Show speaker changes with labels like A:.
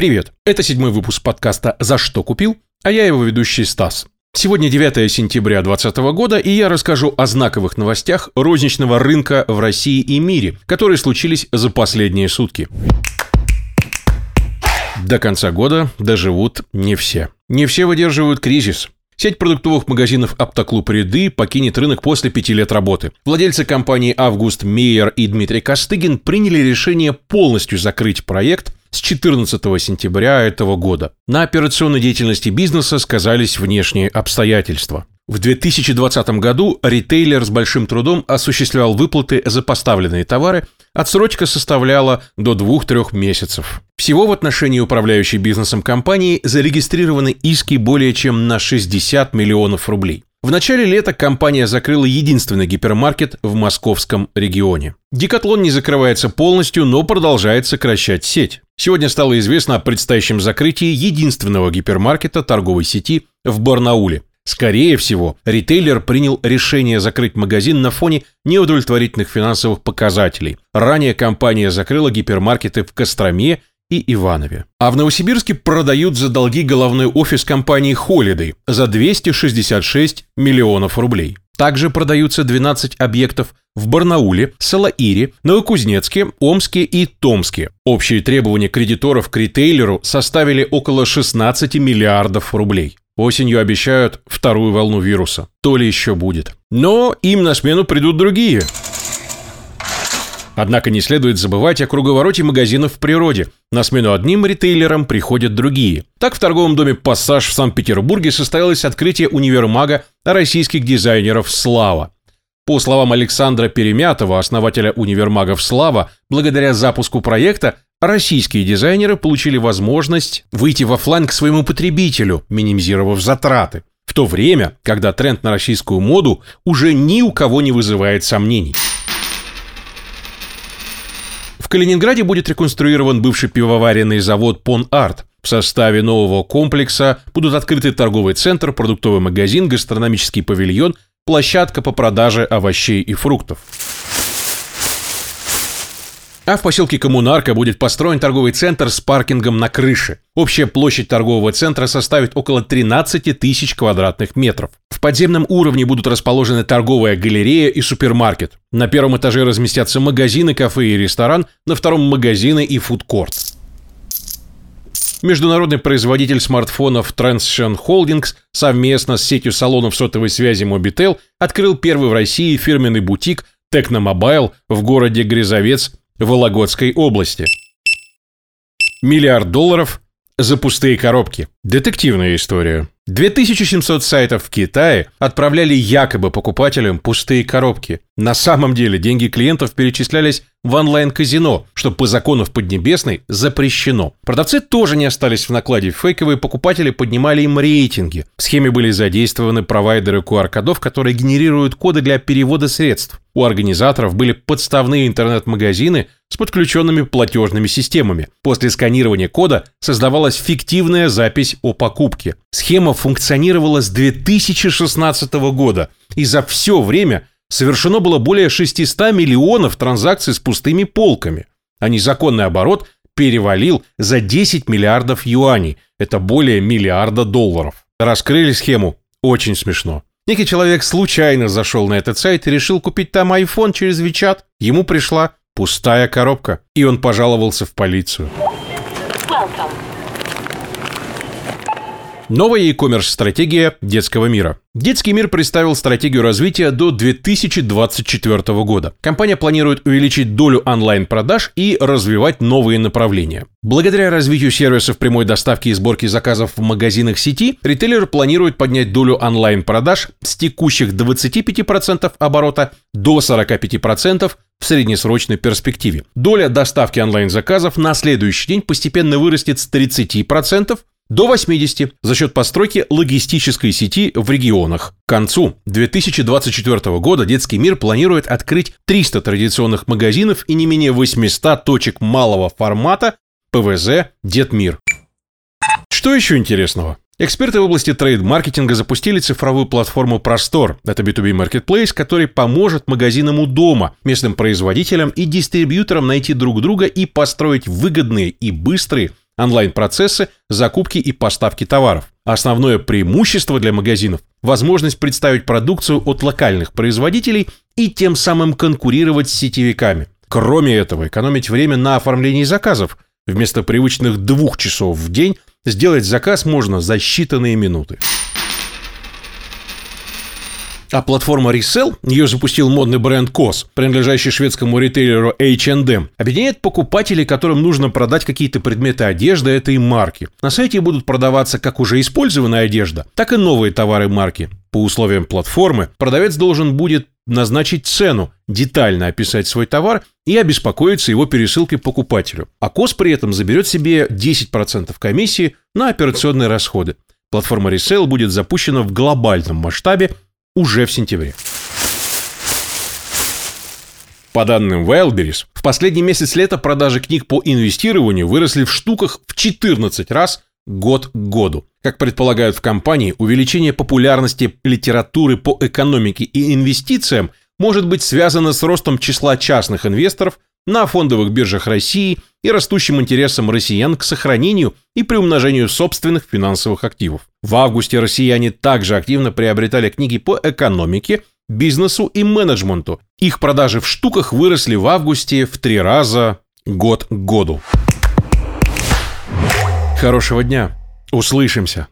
A: Привет, это седьмой выпуск подкаста «За что купил?», а я его ведущий Стас. Сегодня 9 сентября 2020 года, и я расскажу о знаковых новостях розничного рынка в России и мире, которые случились за последние сутки. До конца года доживут не все. Не все выдерживают кризис. Сеть продуктовых магазинов «Аптоклуб Ряды» покинет рынок после пяти лет работы. Владельцы компании «Август Мейер» и Дмитрий Костыгин приняли решение полностью закрыть проект с 14 сентября этого года. На операционной деятельности бизнеса сказались внешние обстоятельства. В 2020 году ритейлер с большим трудом осуществлял выплаты за поставленные товары, отсрочка составляла до 2-3 месяцев. Всего в отношении управляющей бизнесом компании зарегистрированы иски более чем на 60 миллионов рублей. В начале лета компания закрыла единственный гипермаркет в московском регионе. Декатлон не закрывается полностью, но продолжает сокращать сеть. Сегодня стало известно о предстоящем закрытии единственного гипермаркета торговой сети в Барнауле. Скорее всего, ритейлер принял решение закрыть магазин на фоне неудовлетворительных финансовых показателей. Ранее компания закрыла гипермаркеты в Костроме и Иванове. А в Новосибирске продают за долги головной офис компании Holiday за 266 миллионов рублей. Также продаются 12 объектов в Барнауле, Салаире, Новокузнецке, Омске и Томске. Общие требования кредиторов к ритейлеру составили около 16 миллиардов рублей. Осенью обещают вторую волну вируса. То ли еще будет. Но им на смену придут другие. Однако не следует забывать о круговороте магазинов в природе. На смену одним ритейлерам приходят другие. Так в торговом доме «Пассаж» в Санкт-Петербурге состоялось открытие универмага российских дизайнеров «Слава». По словам Александра Перемятова, основателя универмагов «Слава», благодаря запуску проекта российские дизайнеры получили возможность выйти во фланг к своему потребителю, минимизировав затраты. В то время, когда тренд на российскую моду уже ни у кого не вызывает сомнений. Калининграде будет реконструирован бывший пивоваренный завод «Пон Арт». В составе нового комплекса будут открыты торговый центр, продуктовый магазин, гастрономический павильон, площадка по продаже овощей и фруктов. А в поселке Коммунарка будет построен торговый центр с паркингом на крыше. Общая площадь торгового центра составит около 13 тысяч квадратных метров. В подземном уровне будут расположены торговая галерея и супермаркет. На первом этаже разместятся магазины, кафе и ресторан, на втором магазины и фудкорт. Международный производитель смартфонов Transsion Holdings совместно с сетью салонов сотовой связи Mobitel открыл первый в России фирменный бутик Technomobile в городе Грязовец Вологодской области. Миллиард долларов за пустые коробки. Детективная история. 2700 сайтов в Китае отправляли якобы покупателям пустые коробки. На самом деле деньги клиентов перечислялись в онлайн-казино, что по закону в Поднебесной запрещено. Продавцы тоже не остались в накладе. Фейковые покупатели поднимали им рейтинги. В схеме были задействованы провайдеры QR-кодов, которые генерируют коды для перевода средств. У организаторов были подставные интернет-магазины с подключенными платежными системами. После сканирования кода создавалась фиктивная запись о покупке. Схема функционировала с 2016 года, и за все время совершено было более 600 миллионов транзакций с пустыми полками, а незаконный оборот перевалил за 10 миллиардов юаней, это более миллиарда долларов. Раскрыли схему очень смешно. Некий человек случайно зашел на этот сайт и решил купить там iPhone через WeChat. Ему пришла пустая коробка, и он пожаловался в полицию. Welcome. Новая e-commerce стратегия детского мира. Детский мир представил стратегию развития до 2024 года. Компания планирует увеличить долю онлайн-продаж и развивать новые направления. Благодаря развитию сервисов прямой доставки и сборки заказов в магазинах сети, ритейлер планирует поднять долю онлайн-продаж с текущих 25% оборота до 45% в среднесрочной перспективе. Доля доставки онлайн-заказов на следующий день постепенно вырастет с 30% до 80 за счет постройки логистической сети в регионах. К концу 2024 года детский мир планирует открыть 300 традиционных магазинов и не менее 800 точек малого формата ПВЗ «Детмир». Что еще интересного? Эксперты в области трейд-маркетинга запустили цифровую платформу «Простор». Это B2B Marketplace, который поможет магазинам у дома, местным производителям и дистрибьюторам найти друг друга и построить выгодные и быстрые онлайн-процессы, закупки и поставки товаров. Основное преимущество для магазинов – возможность представить продукцию от локальных производителей и тем самым конкурировать с сетевиками. Кроме этого, экономить время на оформлении заказов. Вместо привычных двух часов в день сделать заказ можно за считанные минуты. А платформа Resell, ее запустил модный бренд COS, принадлежащий шведскому ритейлеру H&M, объединяет покупателей, которым нужно продать какие-то предметы одежды этой марки. На сайте будут продаваться как уже использованная одежда, так и новые товары марки. По условиям платформы продавец должен будет назначить цену, детально описать свой товар и обеспокоиться его пересылкой покупателю. А КОС при этом заберет себе 10% комиссии на операционные расходы. Платформа Resale будет запущена в глобальном масштабе уже в сентябре. По данным Wildberries, в последний месяц лета продажи книг по инвестированию выросли в штуках в 14 раз год к году. Как предполагают в компании, увеличение популярности литературы по экономике и инвестициям может быть связано с ростом числа частных инвесторов на фондовых биржах России и растущим интересом россиян к сохранению и приумножению собственных финансовых активов. В августе россияне также активно приобретали книги по экономике, бизнесу и менеджменту. Их продажи в штуках выросли в августе в три раза год к году. Хорошего дня. Услышимся.